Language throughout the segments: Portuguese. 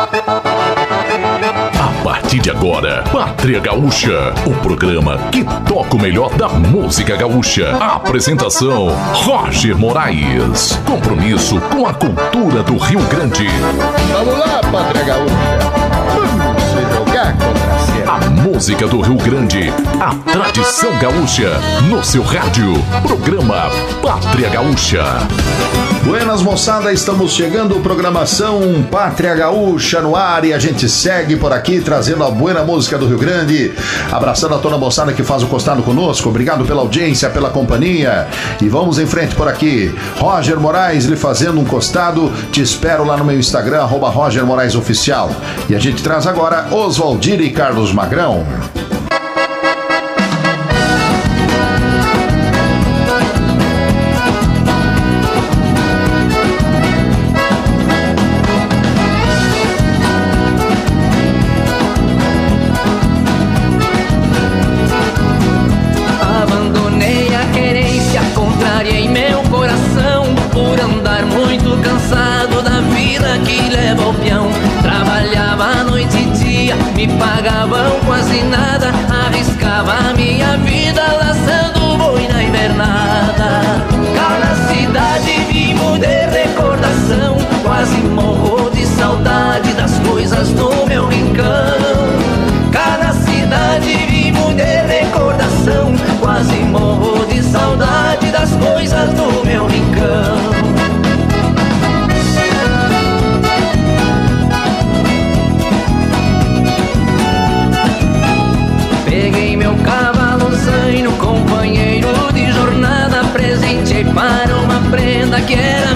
A partir de agora, Pátria Gaúcha, o programa que toca o melhor da música gaúcha. Apresentação: Roger Moraes. Compromisso com a cultura do Rio Grande. Vamos lá, Pátria Gaúcha. Vamos se jogar contra a música do Rio Grande, a tradição gaúcha, no seu rádio. Programa Pátria Gaúcha. Buenas moçada, estamos chegando, programação Pátria Gaúcha no ar e a gente segue por aqui trazendo a buena música do Rio Grande. Abraçando a toda moçada que faz o costado conosco, obrigado pela audiência, pela companhia. E vamos em frente por aqui. Roger Moraes lhe fazendo um costado, te espero lá no meu Instagram, arroba Roger Moraes Oficial. E a gente traz agora Oswaldir e Carlos Magrão. Prenda que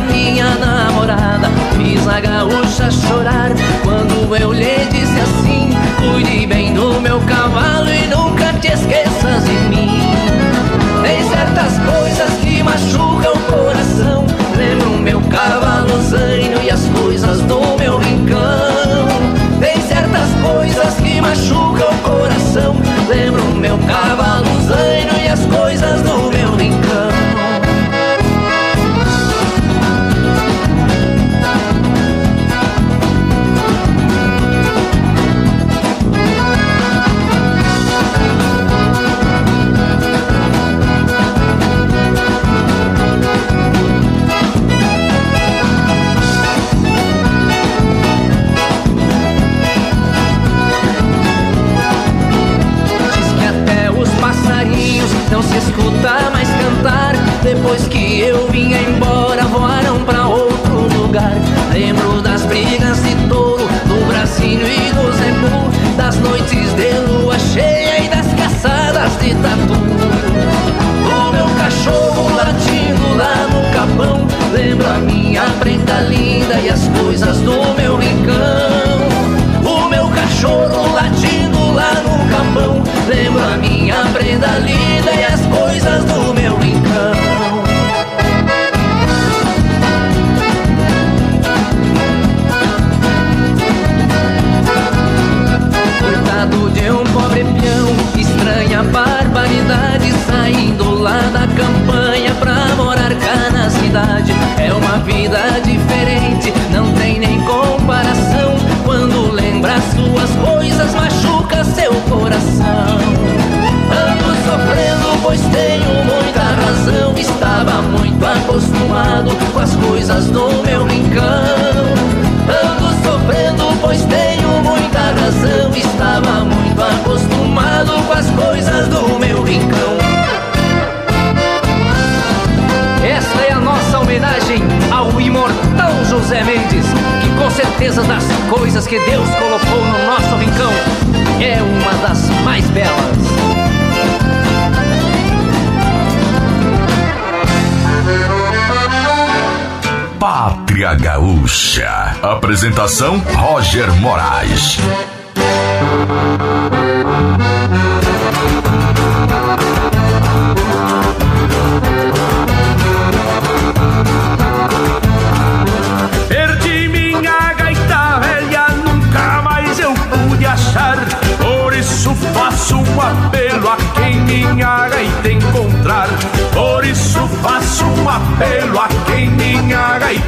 as coisas do meu rincão. Ando sofrendo pois tenho muita razão. Estava muito acostumado com as coisas do meu rincão. Esta é a nossa homenagem ao imortal José Mendes Que com certeza das coisas que Deus colocou no nosso rincão É uma das mais Pátria Gaúcha. Apresentação: Roger Moraes. Perdi minha gaita velha, nunca mais eu pude achar. Por isso faço um apelo a quem minha gaita encontrar. Por isso faço um apelo a quem minha gaita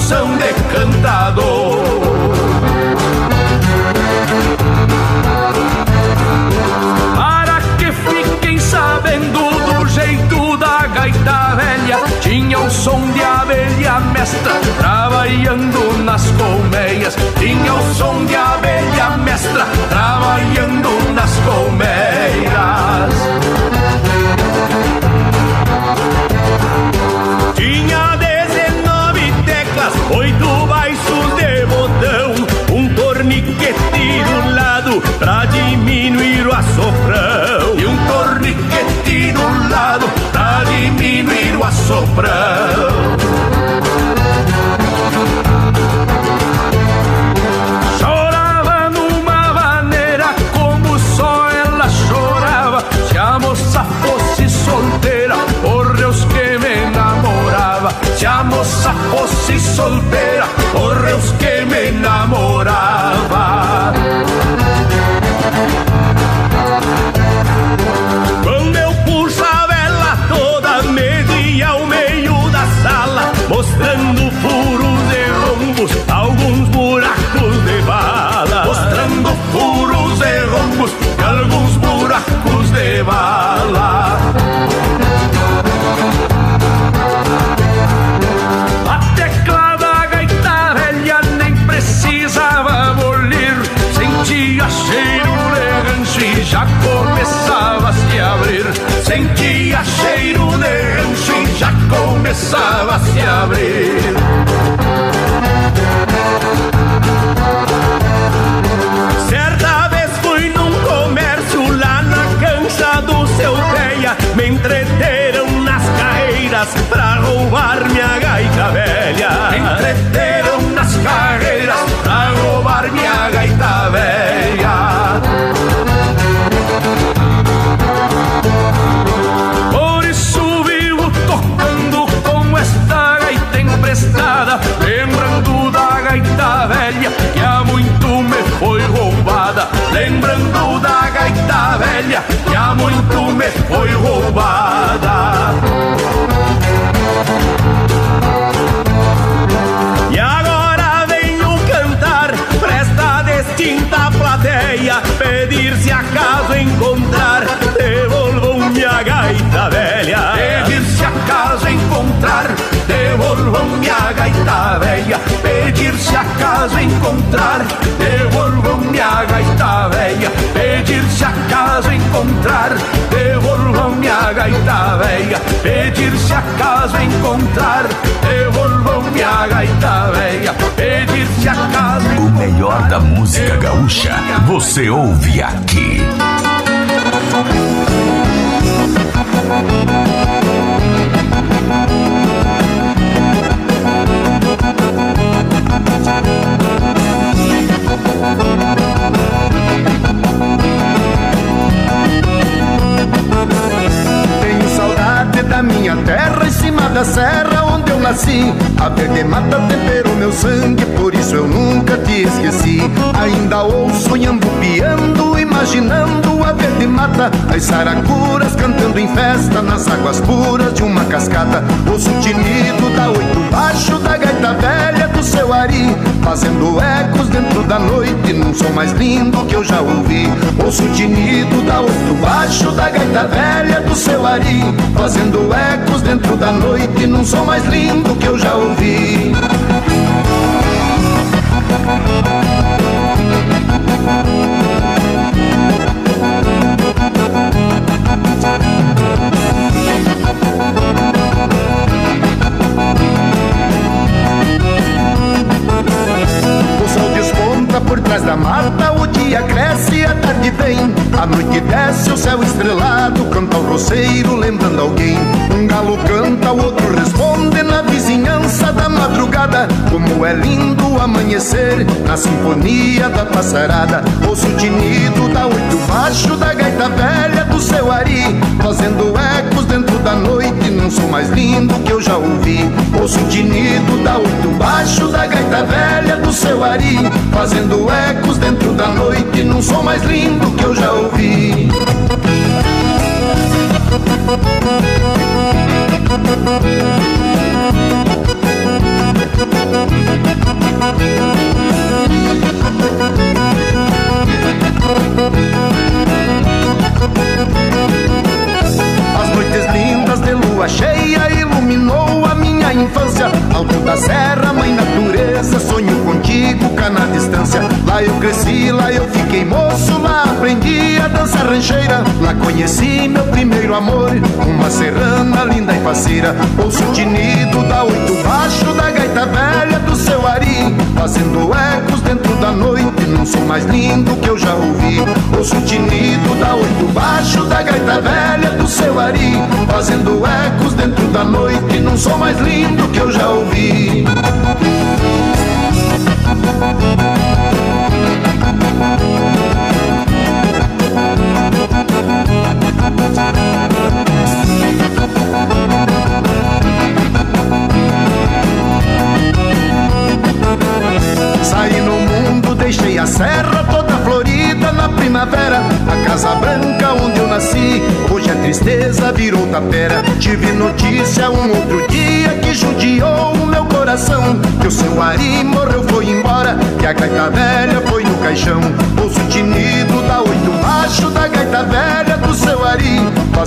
função de cantador. Para que fiquem sabendo do jeito da gaita velha, tinha o som de abelha mestra trabalhando nas colmeias. Tinha o som de abelha mestra trabalhando começava a se abrir gaita velha Pedir se acaso encontrar. Devolvam minha gaita velha Pedir se acaso encontrar. Devolvam minha gaita velha Pedir se acaso encontrar. Devolvam minha gaita velha Pedir se acaso O melhor da música gaúcha você ouve aqui. Tenho saudade da minha terra em cima da serra onde eu nasci. A verde mata temperou meu sangue, por isso eu nunca te esqueci. Ainda ouço piando, imaginando a verde mata. As saracuras cantando em festa nas águas puras de uma cascata. Ouço o tinido da oito baixo da gaita velha seu ari, fazendo ecos dentro da noite num som mais lindo que eu já ouvi. Ouço o tinido da oito baixo da gaita velha do seu ari, fazendo ecos dentro da noite num som mais lindo que eu já ouvi. O aprendi a dança rancheira. Lá conheci meu primeiro amor, uma serrana linda e faceira. Ouço o tinido da oito baixo da gaita velha do seu ari, fazendo ecos dentro da noite. Não sou mais lindo que eu já ouvi. Ouço o tinido da oito baixo da gaita velha do seu ari, fazendo ecos dentro da noite. Não sou mais lindo que eu já ouvi. Saí no mundo, deixei a serra toda florida na primavera. A Casa Branca onde eu nasci, hoje a tristeza virou tapera. Tive notícia um outro dia que judiou o meu coração. Que o seu Ari morreu, foi embora, que a gaita velha foi no caixão.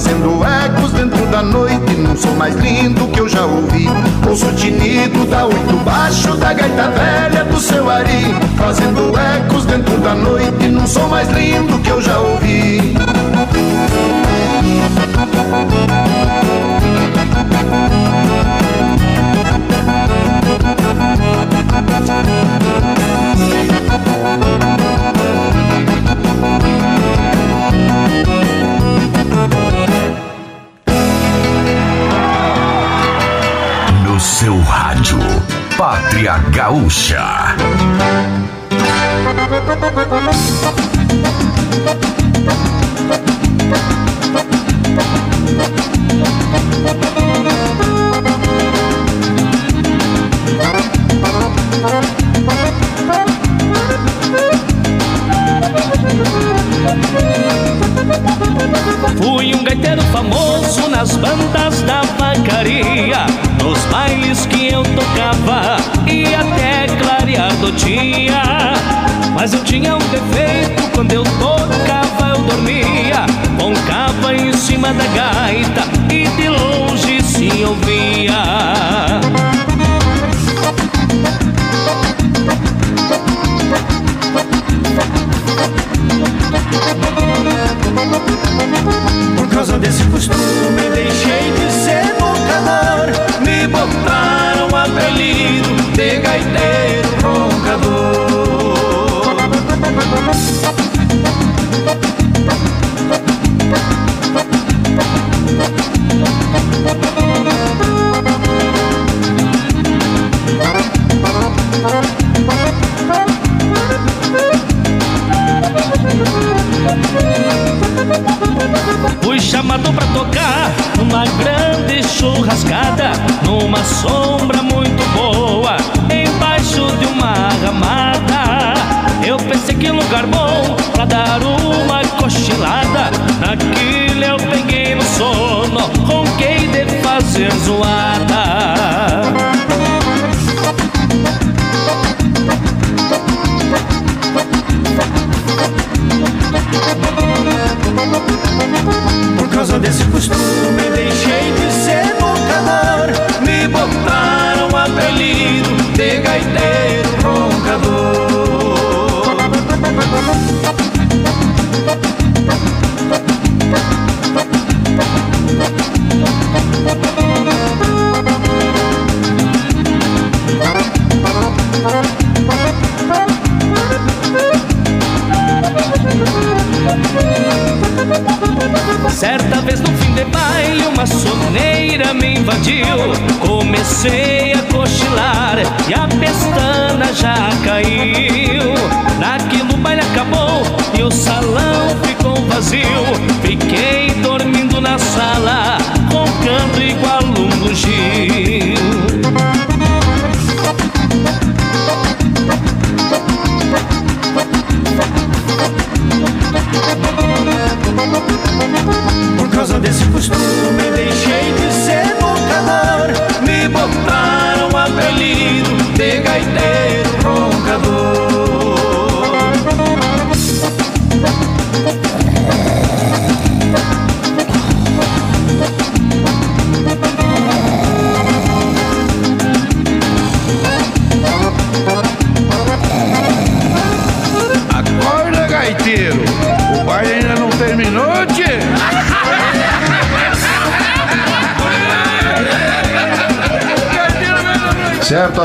Fazendo ecos dentro da noite. Não sou mais lindo que eu já ouvi. Ouço o tinido da oito baixo da gaita velha do seu Ari, fazendo ecos dentro da noite. Não sou mais lindo que eu já ouvi. Pátria Gaúcha. Fui um gaiteiro famoso nas bandas da vacaria Nos bailes que eu tocava e até clarear do dia Mas eu tinha um defeito, quando eu tocava eu dormia Com cava em cima da gaita e de longe se ouvia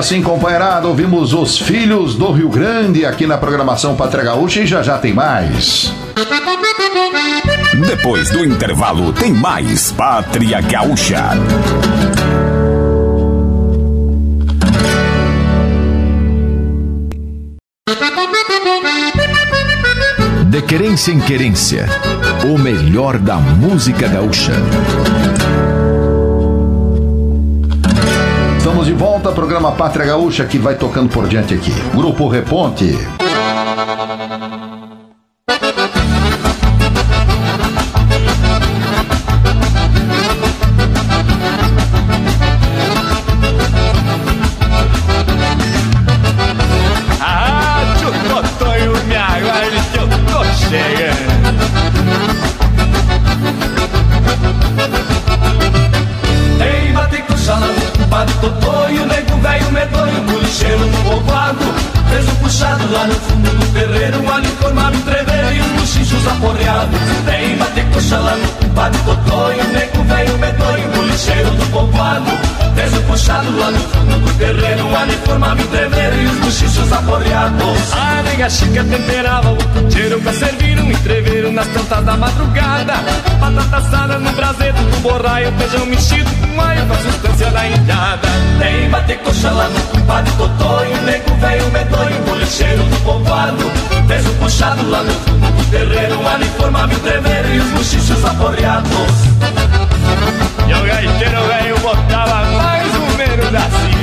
assim, companheirado, ouvimos os Filhos do Rio Grande aqui na programação Pátria Gaúcha e já já tem mais. Depois do intervalo, tem mais Pátria Gaúcha. De querência em querência, o melhor da música gaúcha. De volta, programa Pátria Gaúcha que vai tocando por diante aqui. Grupo Reponte. Oxalá no compadre Totó e o nego velho medonho a chica temperava o puteiro pra servir um entreveiro nas tantas da madrugada. Batata assada no braseiro do borraio, feijão mexido com alho pra substância da enjada. Tem bater coxa lá no compadre Totonho, nego velho medonho, bolicheiro do povoado. Fez um puxado lá no fundo do terreiro, ali formava o entreveiro e os bochichos aporreados. E o gaiteiro velho botava mais ou menos assim.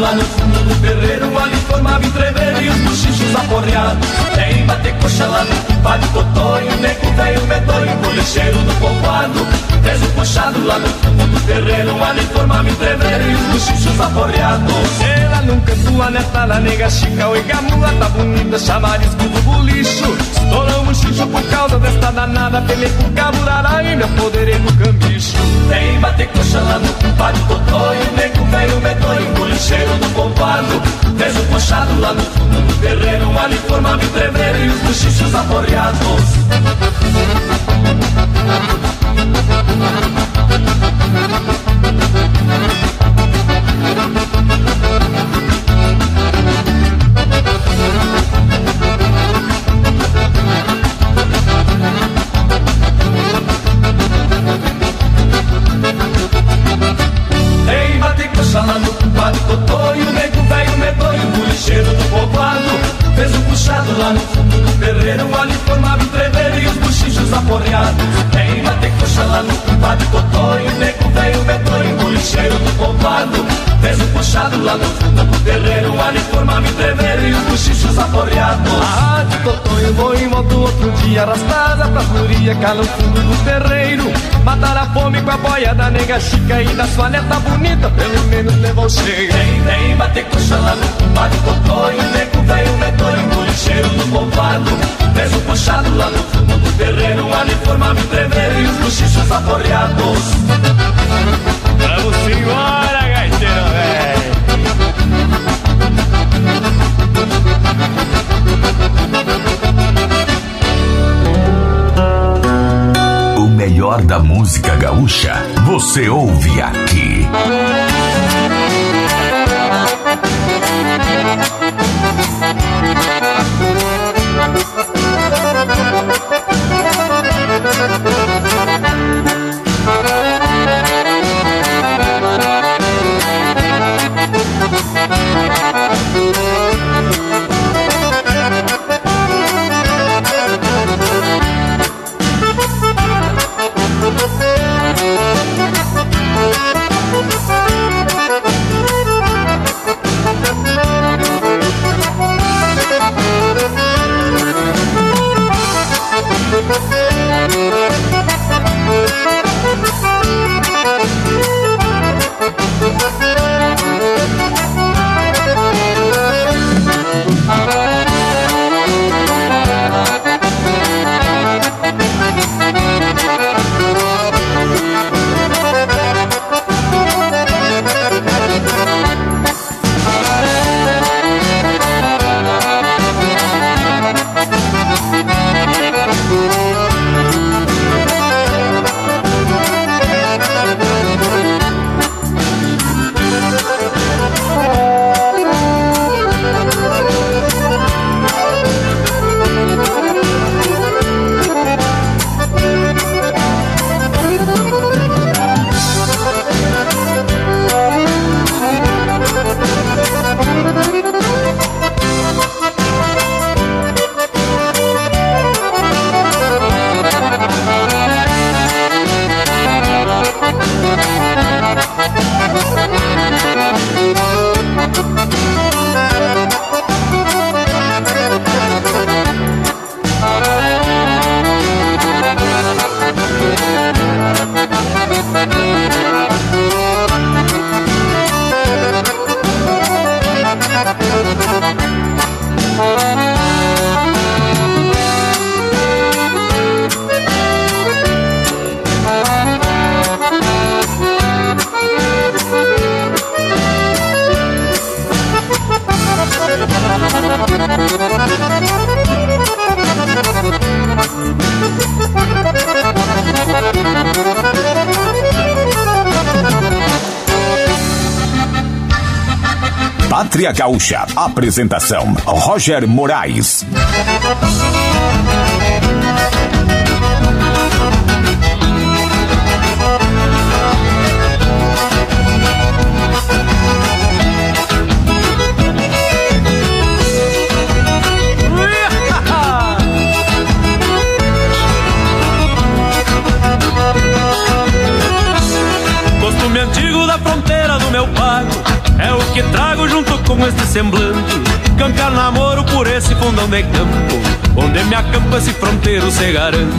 Lá no fundo do terreiro, ali formava entreveiro e os bochichos aporreados. Tem bater coxa lá no compadre Totonho, nego velho medonho, bolicheiro do povoado. Fez o puxado lá no fundo do terreiro, ali formava entreveiro e os bochichos aporreados. Nunca tua neta na nega chica, oi gamula, tá bonita, chamarisco do bolicho. Estourou o xixo por causa desta danada, pelei com caburará e me apoderei do camicho. Tem bater coxa lá no compadre Totonho, nego velho medonho, bolicheiro do povoado Fez o puxado lá no fundo do terreno Ali formava entreveiro e os bochichos aporreados lá arrastada pra furia, cá no fundo do terreiro. Matar a fome com a boia da nega chica e da sua neta bonita, pelo menos levou cheio. Vem, vem, bater coxa lá no compadre Totonho, nego veio medonho, cheiro do povoado Fez um puxado lá no fundo do terreno Ali formava entreveiro e os bochichos aporreados Vamos embora, gaiteiro velho melhor da música gaúcha, você ouve aqui. Música Apresentação: Roger Moraes. Esse fronteiro se garante.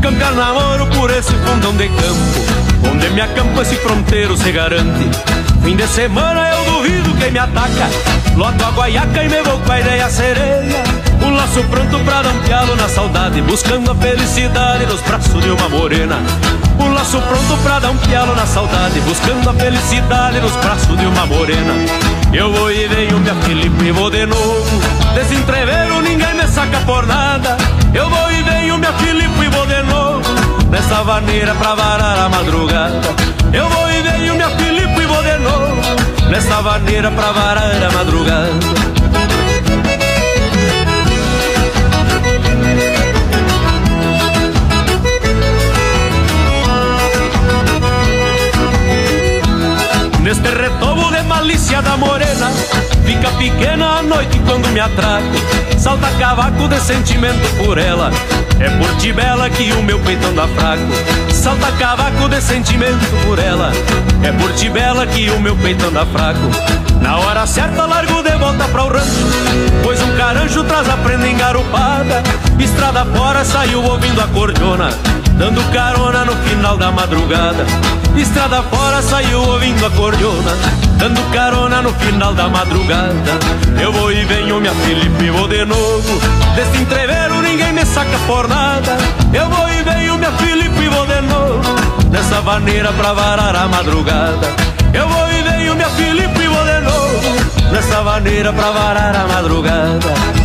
Cancar namoro por esse fundão de campo Onde me acampa esse fronteiro se garante. Fim de semana eu duvido quem me ataca. Loto a guaiaca e me vou com a ideia sereia. Um laço pronto pra dar pialo na saudade Buscando a felicidade nos braços de uma morena. Um laço pronto pra dar pialo na saudade Buscando a felicidade nos braços de uma morena. Eu vou e venho, minha Filipe, e vou de novo. Desentreveiro, ninguém me saca por nada Eu vou e venho, minha Filipe, e vou de novo Nessa vaneira pra varar a madrugada. Eu vou e venho, minha Filipe, e vou de novo Nessa vaneira pra varar a madrugada. Neste retobo de malícia da morena Fica pequena a noite quando me atraco. Salta cavaco de sentimento por ela. É por ti bela que o meu peito anda fraco. Salta cavaco de sentimento por ela. É por ti bela que o meu peito anda fraco. Na hora certa largo de volta pra o rancho. Pois um carancho traz a prenda engarupada. Estrada fora saiu ouvindo a cordiona. Dando carona no final da madrugada. Estrada fora saiu ouvindo a cordiona Dando carona no final da madrugada. Eu vou e venho, minha Felipe, vou de novo. Desse entreveiro ninguém me saca por nada. Eu vou e venho, minha Felipe, vou de novo. Nessa vaneira pra varar a madrugada. Eu vou e venho, minha Felipe, vou de novo. Nessa vaneira pra varar a madrugada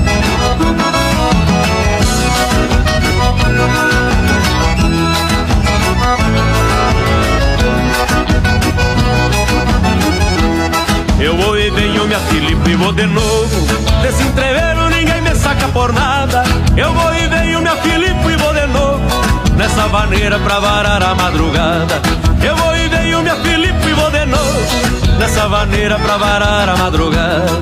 Eu vou e venho, minha Filipe, vou de novo. Desse entreveiro ninguém me saca por nada. Eu vou e venho, minha Filipe, vou de novo. Nessa vaneira pra varar a madrugada. Eu vou e venho, minha Filipe, vou de novo. Nessa vaneira pra varar a madrugada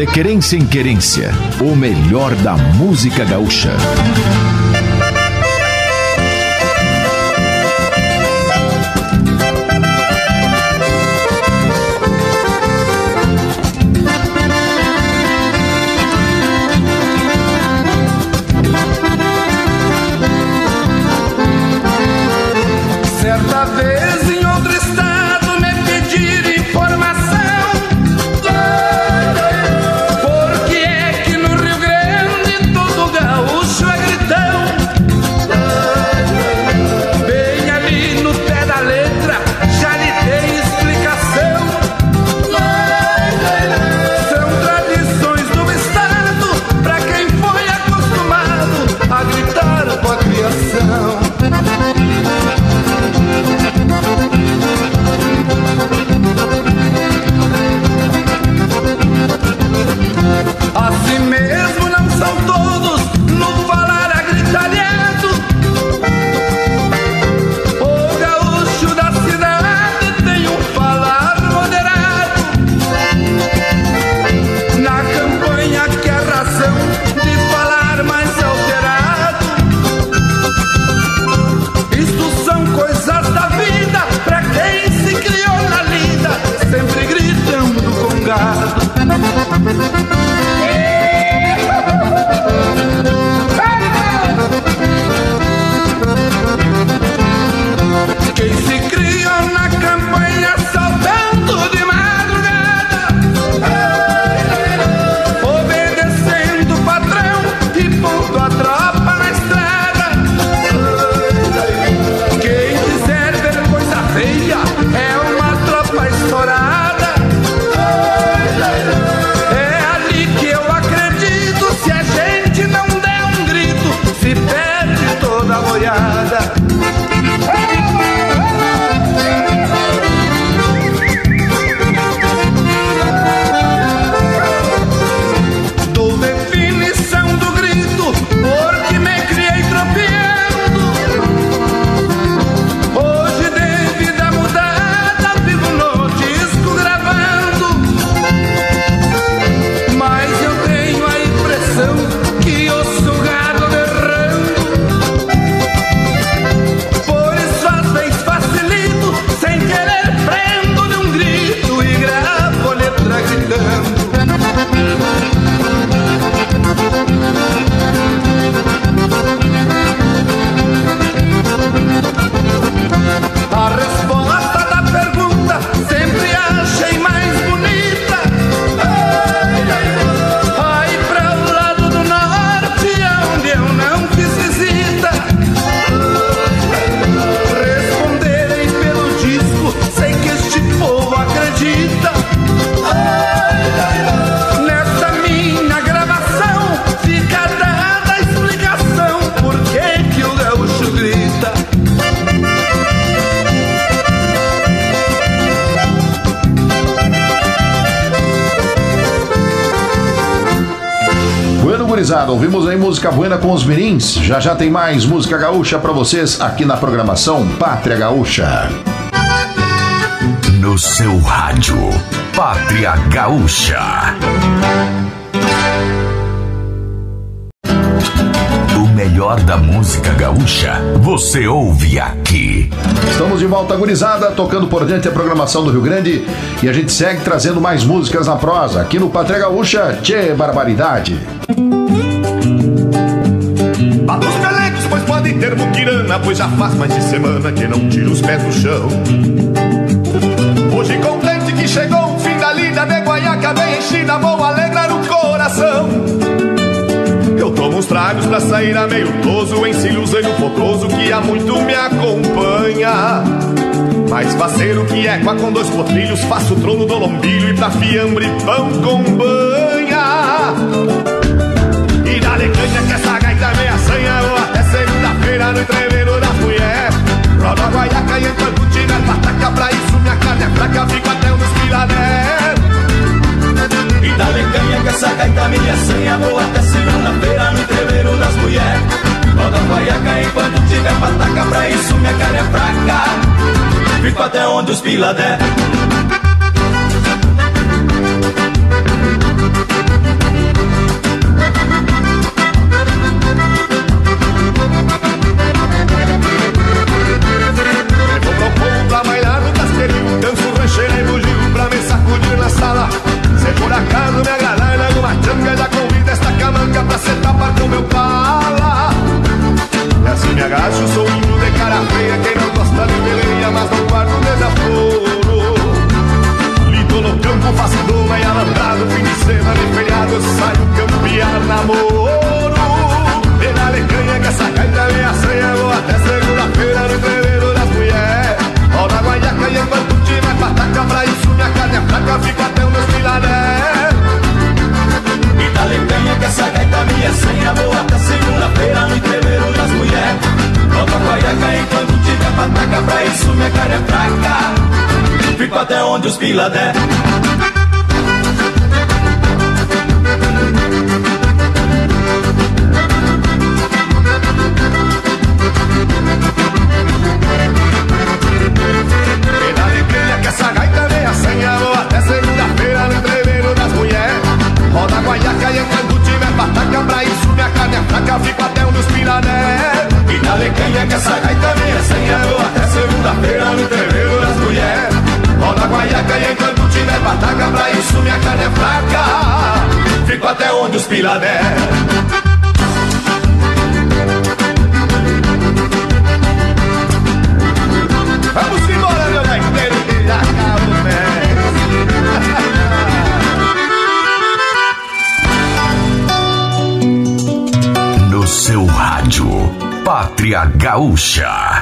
De querência em querência, o melhor da música gaúcha. Música buena com os mirins. Já já tem mais música gaúcha pra vocês aqui na programação Pátria Gaúcha. No seu rádio, Pátria Gaúcha. O melhor da música gaúcha, você ouve aqui. Estamos de volta, gurizada, tocando por dentro a programação do Rio Grande e a gente segue trazendo mais músicas na prosa aqui no Pátria Gaúcha. Tchê, barbaridade. Pois pode ter muquirana Pois já faz mais de semana que não tiro os pés do chão. Hoje contente que chegou o fim da lida De guaiaca bem enchida, vou alegrar o coração. Eu tomo uns tragos pra sair a meio toso Encilho o fogoso que há muito me acompanha. Mais faceiro que égua com dois potrilhos Faço trono do lombilho e pra fiambre pão com banha no entreveiro das mulher. Roda a guaiaca e enquanto tiver pataca Pra isso minha carne é fraca, fico até uns pilané E dá-lhe canha que essa gaita meia sanha Vou até segunda-feira no entreveiro das mulher Roda a guaiaca enquanto tiver pataca Pra isso minha carne é fraca. Fico até onde os pila E me agacho, sou índio de cara feia Quem não gosta de peleia, mas não guardo desaforo. Lito no campo, faço doma e alambrado Fim de cena de feriado, saio campear namoro E na lecanha que essa gaita minha senha Vou até segunda-feira no entreveiro das mulher Roda a guaiaca e enquanto tiver pataca Pra isso minha carne é fraca, fica até os meus pilaré E dá-lhe canha que essa gaita minha senha Vou até Roda a guaiaca enquanto tiver pataca Pra isso minha carne é fraca. Fico até onde os pila que essa gaita vem a senha Vou até segunda-feira no entreveiro das mulher Roda guaiaca e enquanto tiver pataca Pra isso minha carne é fraca, fico até um dos pirané E dá lecanha que essa gaita minha senha Vou até segunda-feira no entreveiro das mulher Roda guaiaca e enquanto tiver pataca Pra isso minha carne é fraca Fico até onde os pilané Vamos Gaúcha.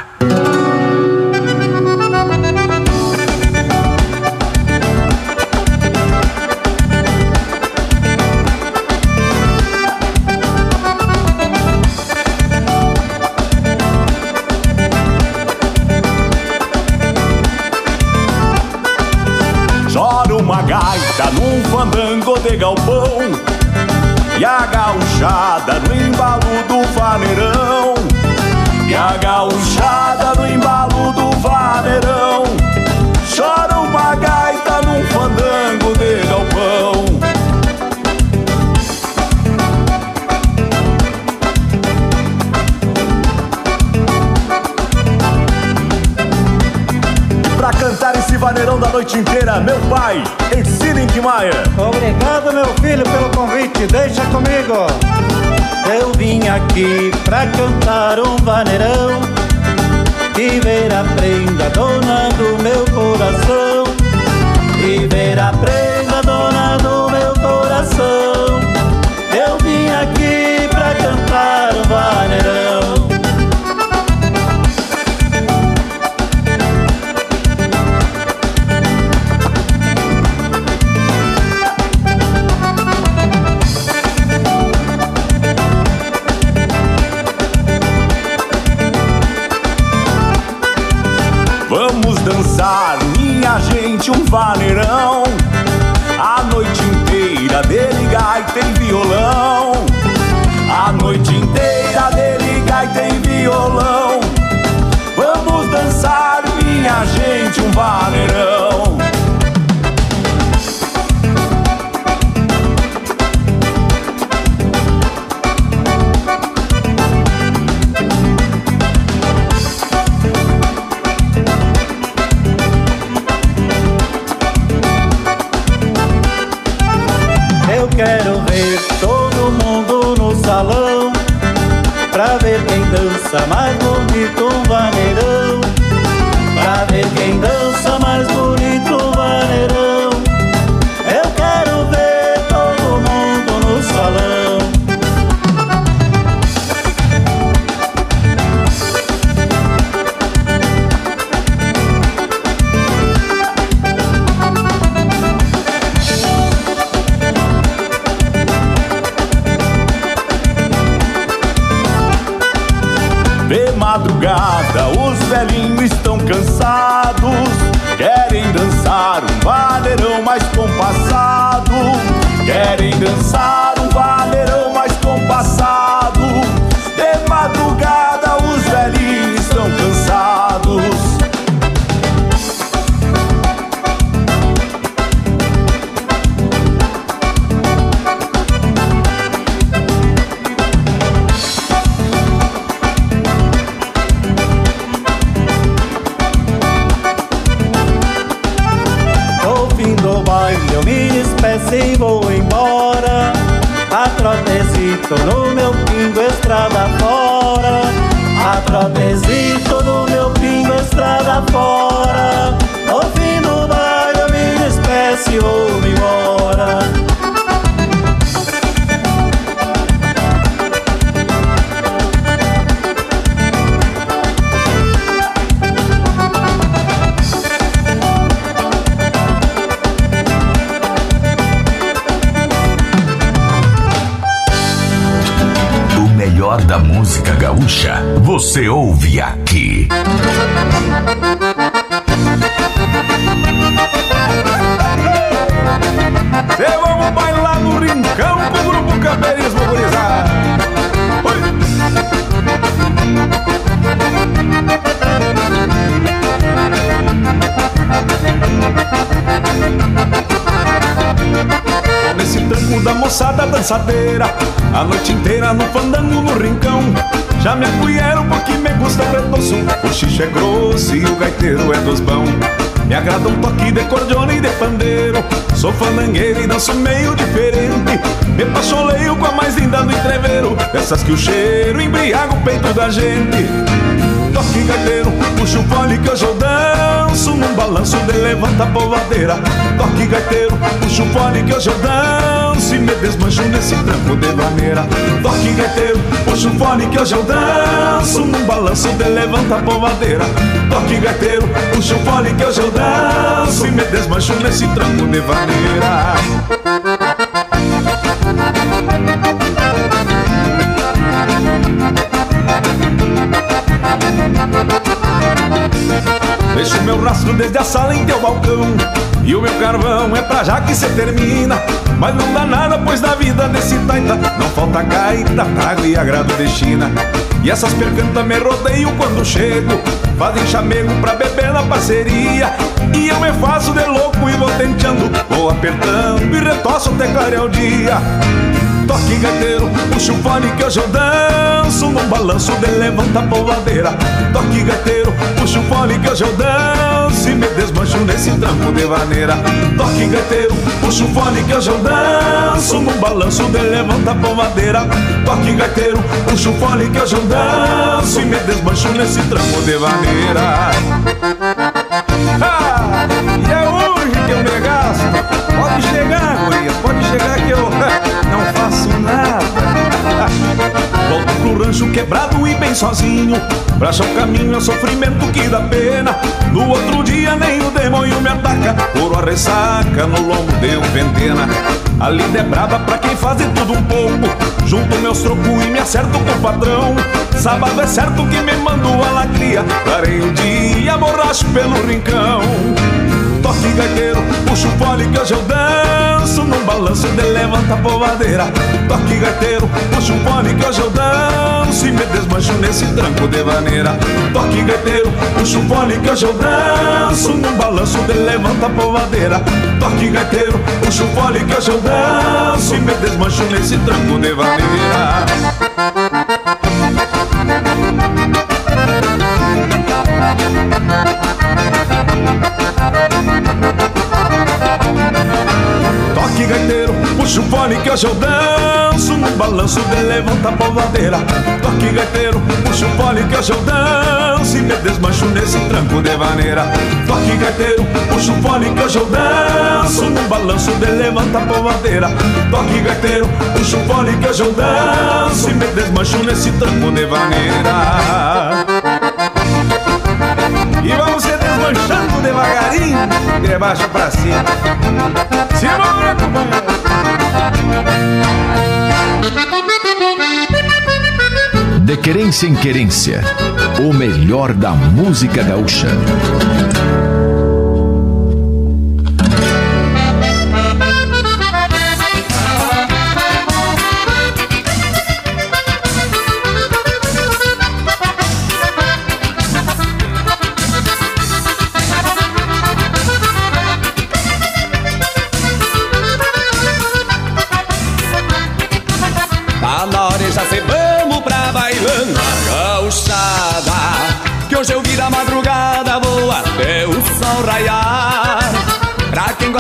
Gente, um vaneirão. Despeço e vou embora. A trotezito no meu pingo estrada fora. A trotezito no meu pingo estrada fora. No fim do baile eu me despeço e vou gaúcha você ouve aqui. E vamos bailar no rincão com o grupo Campeirismo Gurizada. Nesse tranco da moçada dançadeira A noite inteira no fandango no rincão Já me acolheram porque me gusta pretoso O xixi é grosso e o gaiteiro é dos bão. Me agrada um toque de cordiona e de pandeiro. Sou fandangueiro e danço meio diferente. Me pacholeio com a mais linda do entreveiro. Dessas que o cheiro embriaga o peito da gente. Toque gaiteiro, puxa o fole que hoje eu danço Num balanço de levanta a polvadeira Toque gaiteiro, puxa o fole que hoje eu danço E me desmancho nesse tranco de maneira. Toque gaiteiro, puxa o fole que hoje eu danço. Num balanço de levanta a polvadeira Toque gaiteiro, puxa o fole que hoje eu danço. E me desmancho nesse tranco de maneira Deixo meu rastro desde a sala em teu balcão. E o meu carvão é pra já que cê termina. Mas não dá nada, pois na vida desse taita Não falta gaita, trago e agrado de China. E essas percantas me rodeiam quando chego. Fazem chamego pra beber na parceria. E eu me faço de louco e vou tenteando. Vou apertando e retoço até clarear o dia Toque gaiteiro, puxa o fone que hoje eu danço Num balanço de levanta a Toque gaiteiro, puxa o fone que hoje eu danço E me desmancho nesse tranco de vaneira. Toque gaiteiro, puxa o fone que hoje eu danço Num balanço de levanta a Toque gaiteiro, puxa o fone que hoje eu danço E me desmancho nesse tranco de vaneira. Ah, E é hoje que eu me gasto. Pode chegar, guria, pode chegar que eu rancho quebrado e bem sozinho. Pra achar o caminho é sofrimento que dá pena. No outro dia nem o demônio me ataca. Por a ressaca no lombo deu ventena. A lida é braba pra quem faz de tudo um pouco. Junto meus trocos e me acerto com o patrão. Sábado é certo que me mando a lacria. Clarei o dia, borracho pelo rincão Toque gaiteiro, puxa o fole que hoje eu danço num balanço de levanta a. Toque gaiteiro, puxa um fone que hoje eu danço e me desmancho nesse tranco de vaneira. Toque gaiteiro, puxa um fone que hoje eu danço num balanço de levanta a. Toque gaiteiro, puxa um fone que hoje eu danço e me desmancho nesse tranco de vaneira. Toque gaiteiro, puxa o fone que hoje eu danço. No balanço de levanta a polvadeira. Toque gaiteiro, puxa o fone que hoje eu danço. E me desmancho nesse tranco de vaneira Toque gaiteiro, puxa o fone que hoje eu danço. No balanço de levanta a polvadeira. Toque gaiteiro, puxa o fone que hoje eu danço. E me desmancho nesse tranco de vaneira devagarinho, de baixo pra cima. Simbora, companheiro! De querência em querência, o melhor da música gaúcha.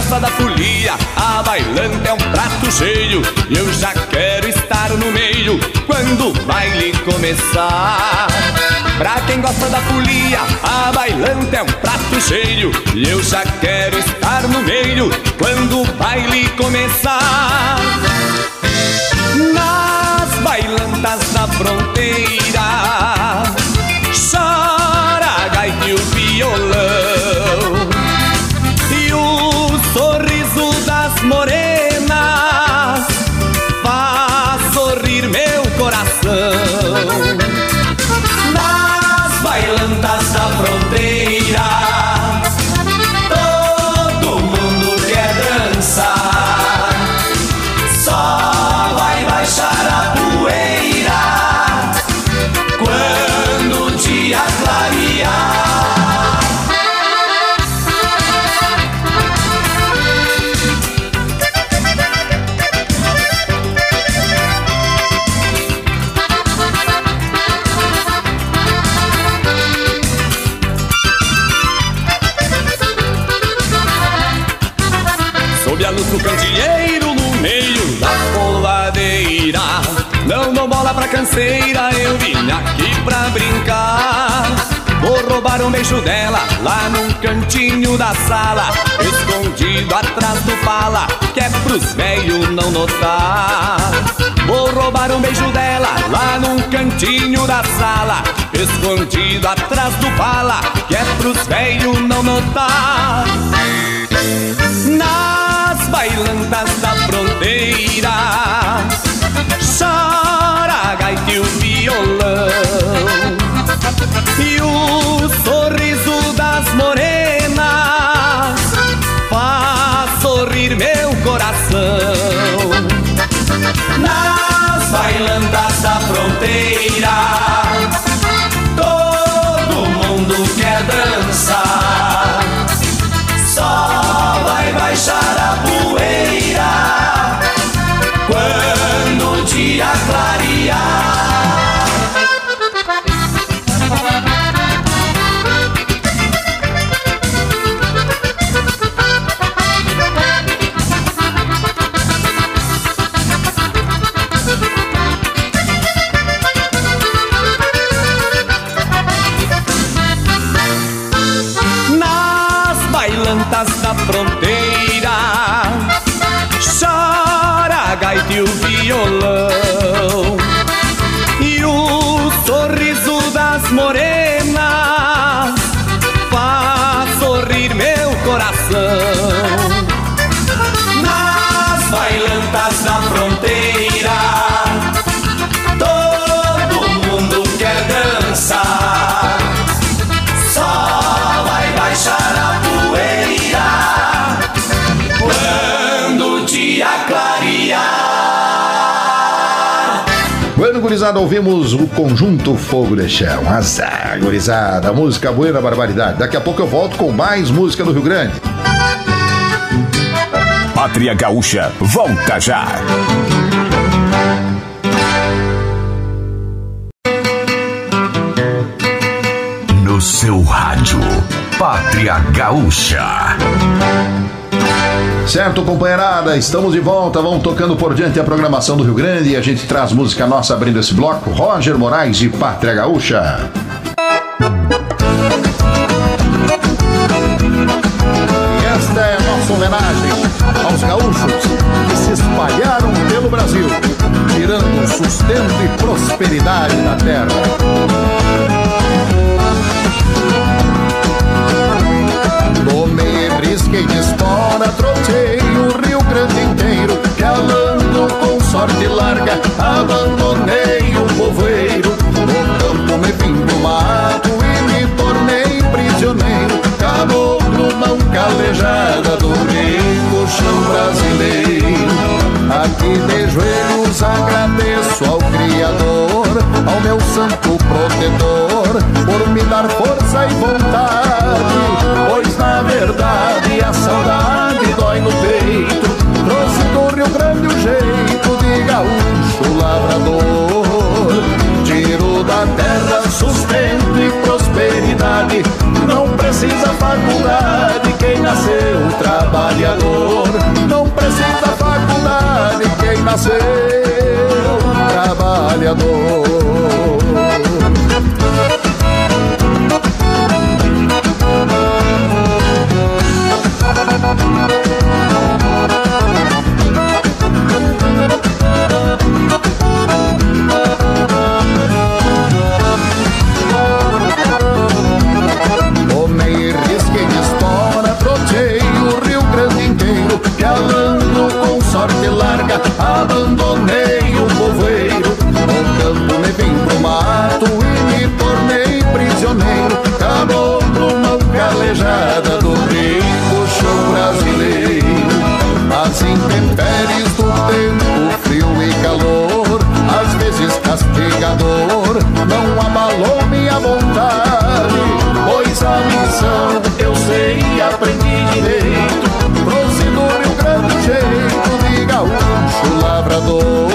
Gosta da folia, a bailanta é um prato cheio. E eu já quero estar no meio. Quando o baile começar. Pra quem gosta da folia, a bailanta é um prato cheio. E eu já quero estar no meio. Quando o baile começar. Nas bailantas da fronteira Chora a gaita e o violão bailantas da fronteira beijo dela lá num cantinho da sala Escondido atrás do pala, que é pros velhos não notar. Vou roubar um beijo dela lá num cantinho da sala Escondido atrás do pala, que é pros velhos não notar. Nas bailantas da fronteira Chora a gaita e o violão E o sorriso das morenas Faz sorrir meu coração Nas bailantas da fronteira Todo mundo quer dançar só vai baixar a poeira quando o dia clarear. Nas gurizada, ouvimos o conjunto Fogo de Chão. Azar, gurizada, música boa na barbaridade. Daqui a pouco eu volto com mais música do Rio Grande. Pátria Gaúcha, volta já. No seu rádio, Pátria Gaúcha. Certo, companheirada, estamos de volta. Vamos tocando por diante a programação do Rio Grande e a gente traz música nossa abrindo esse bloco. Roger Moraes de Pátria Gaúcha. Esta é a nossa homenagem aos gaúchos que se espalharam pelo Brasil, tirando sustento e prosperidade da terra. Aqui de joelhos agradeço ao Criador, ao meu santo protetor, por me dar força nasceu trabalhador. Não abalou minha vontade, pois a missão eu sei e aprendi direito, trouxe do Rio Grande jeito de gaúcho lavrador,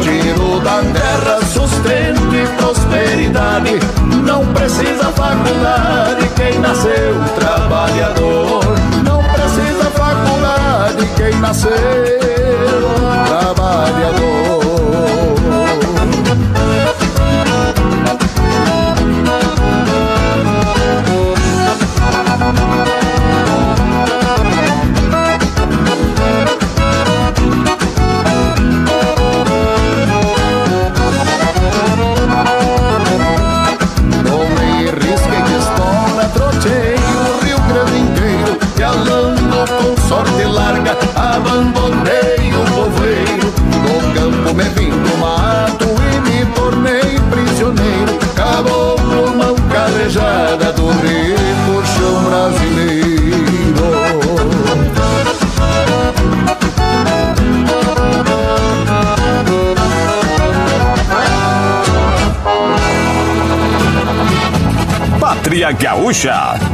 tiro da terra sustento e prosperidade, não precisa faculdade quem nasceu trabalhador, não precisa faculdade quem nasceu Gaúcha.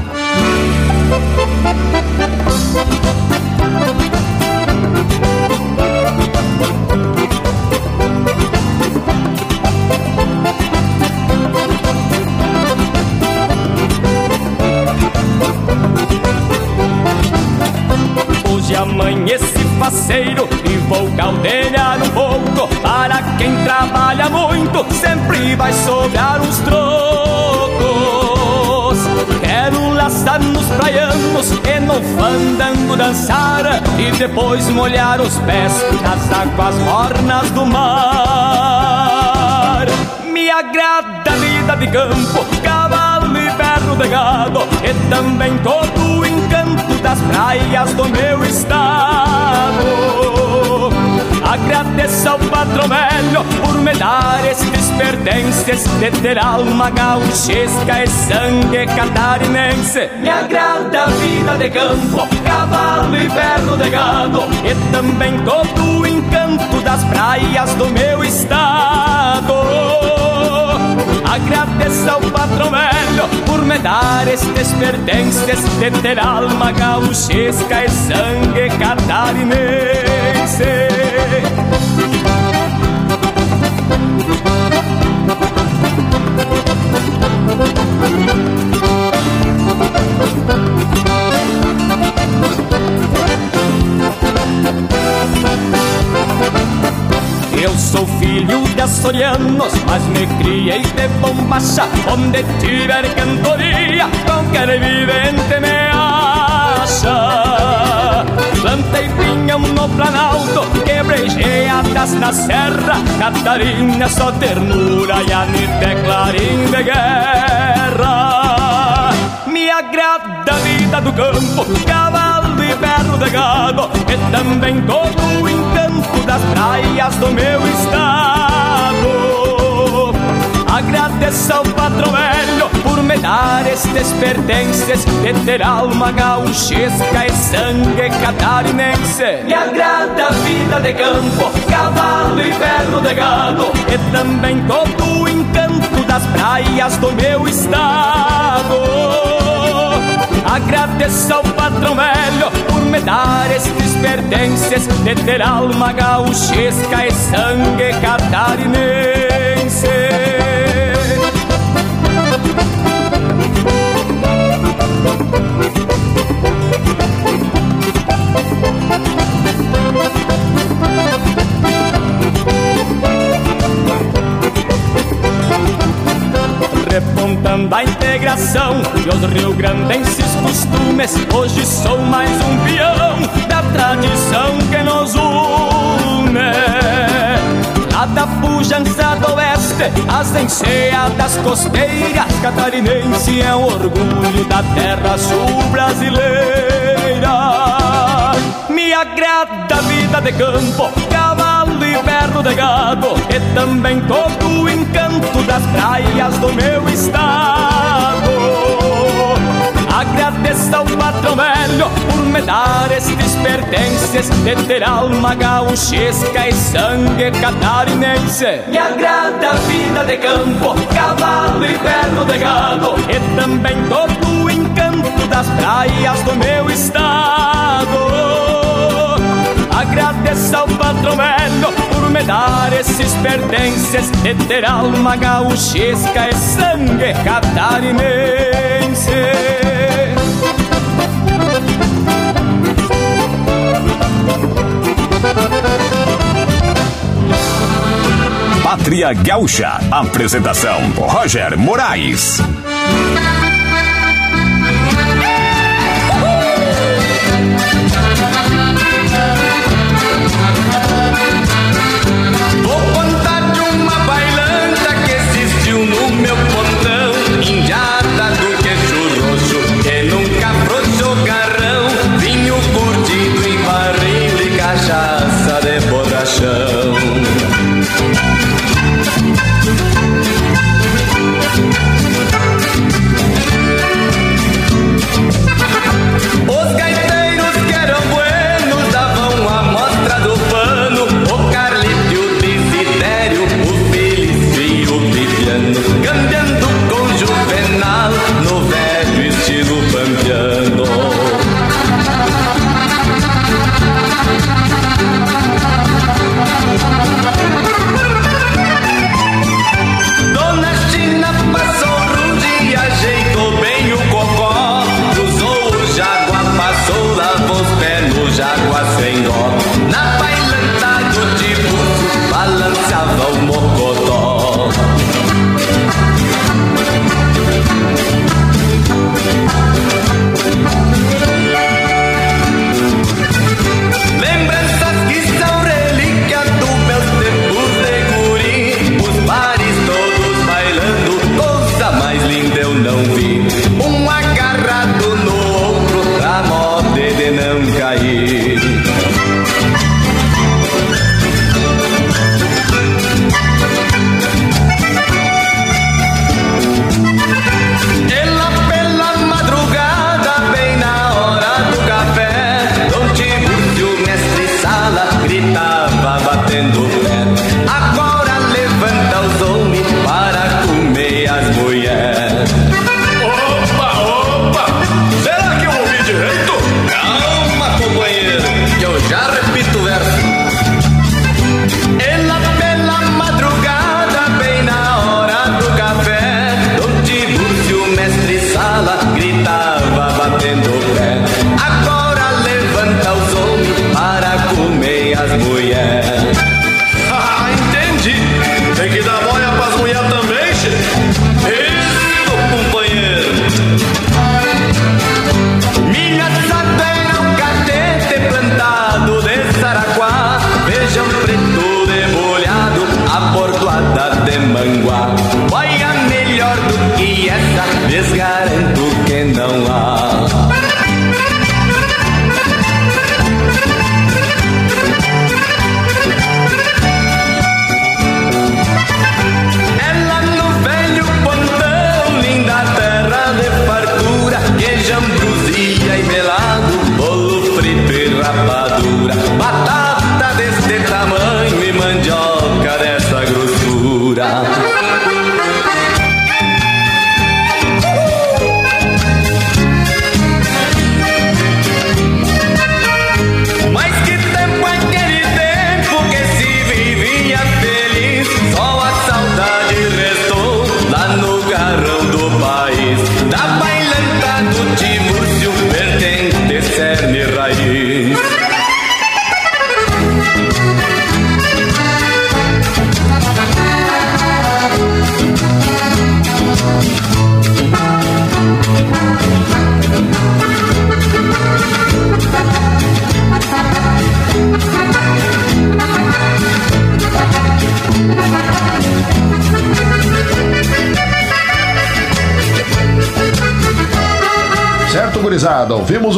Dançar E depois molhar os pés nas águas mornas do mar. Me agrada a vida de campo, cavalo e perno de gado E também todo o encanto das praias do meu estado Agradeço ao patrão velho por me dar estes pertences De ter alma gauchesca e sangue catarinense Me agrada a vida de campo, cavalo e perno de gado, e também todo o encanto das praias do meu estado. Agradeço ao patrão velho por me dar estes pertences de ter alma gauchesca e sangue catarinense. Eu sou filho de açorianos, mas me criei de bombacha Onde tiver cantoria, qualquer vivente me acha Plantei pinhão no planalto, quebrei geadas na serra Catarina, só ternura e anite clarim de guerra. Me agrada a vida do campo, cavalo e perno de gado E também todo o encanto das praias do meu estado Agradeço ao patrão velho por me dar estes pertences De ter alma gauchesca e sangue catarinense. Me agrada a vida de campo, cavalo e perno de gado E também todo o encanto das praias do meu estado. Agradeço ao patrão velho por me dar estes pertences De ter alma gauchesca e sangue catarinense repontando a integração e os rio-grandenses costumes. Hoje sou mais um peão da tradição que nos une. Lá da pujança do oeste, as enseadas costeiras, catarinense é um orgulho da terra sul brasileira. Me agrada a vida de campo, cavalo e perno de gado, e também todo o encanto das praias do meu estado. Agradeço ao patrão velho por me dar estes pertences De ter alma gauchesca e sangue catarinense. Me agrada a vida de campo, cavalo e perno de gado. E também todo o encanto das praias do meu estado. Agradeço ao patrão velho me dar esses pertences De ter alma gauchesca e sangue catarinense Pátria Gaúcha. Apresentação: Roger Moraes.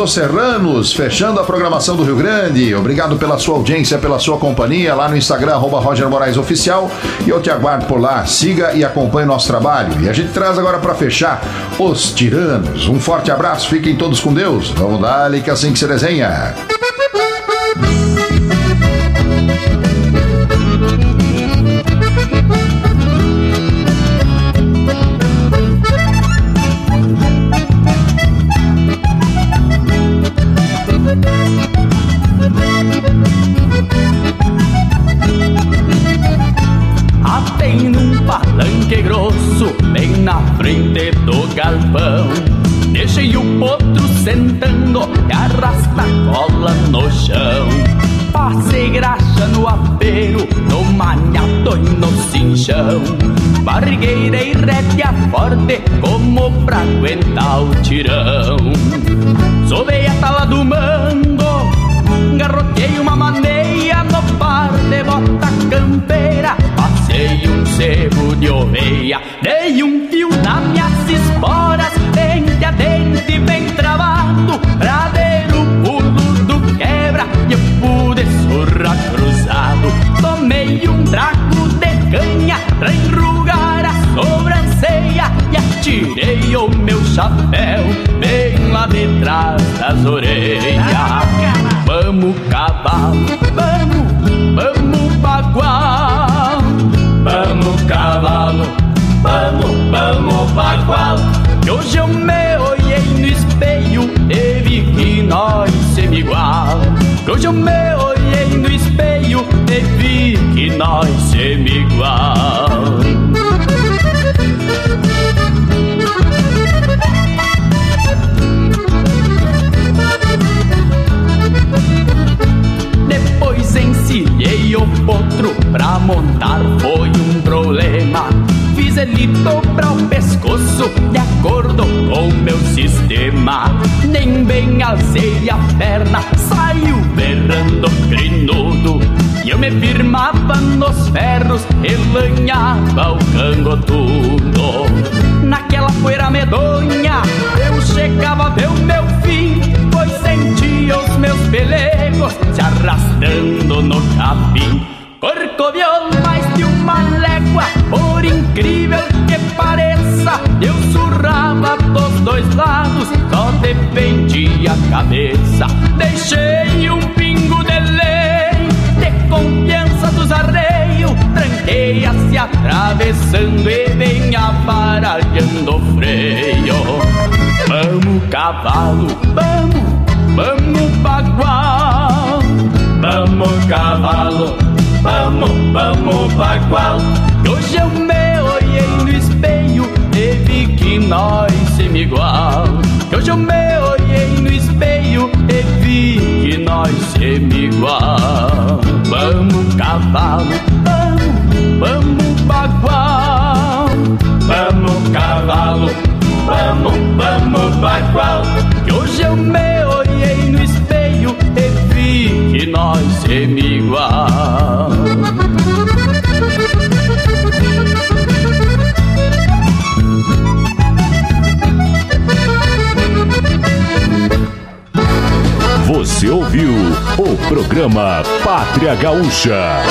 Os Serranos, fechando a programação do Rio Grande. Obrigado pela sua audiência, pela sua companhia lá no Instagram, arroba Roger Moraes Oficial. E eu te aguardo por lá. Siga e acompanhe nosso trabalho. E a gente traz agora para fechar os Tiranos. Um forte abraço, fiquem todos com Deus. Vamos dar que assim que se desenha. Pra montar foi um problema. Fiz ele dobrar o pescoço de acordo com meu sistema. Nem bem alcei a perna, saiu berrando crinudo. E eu me firmava nos ferros lanhava o cangotudo Naquela poeira medonha eu chegava a ver o meu fim Pois sentia os meus pelegos se arrastando no capim Corcoviou mais de uma légua, por incrível que pareça, eu surrava dos dois lados, só dependia a cabeça. Deixei um pingo de lei, de confiança dos arreios, tranqueia-se atravessando e vem aparalhando o freio. Vamos, cavalo, vamos, vamos, bagual, vamos, cavalo. Vamos, vamos, bagual Hoje eu me olhei no espelho e vi que nós somos igual Hoje eu me olhei no espelho e vi que nós somos igual Vamos, cavalo, vamos, vamos, bagual Vamos, cavalo, vamos, vamos, bagual Que hoje eu me nós somos igual Você ouviu o programa Pátria Gaúcha.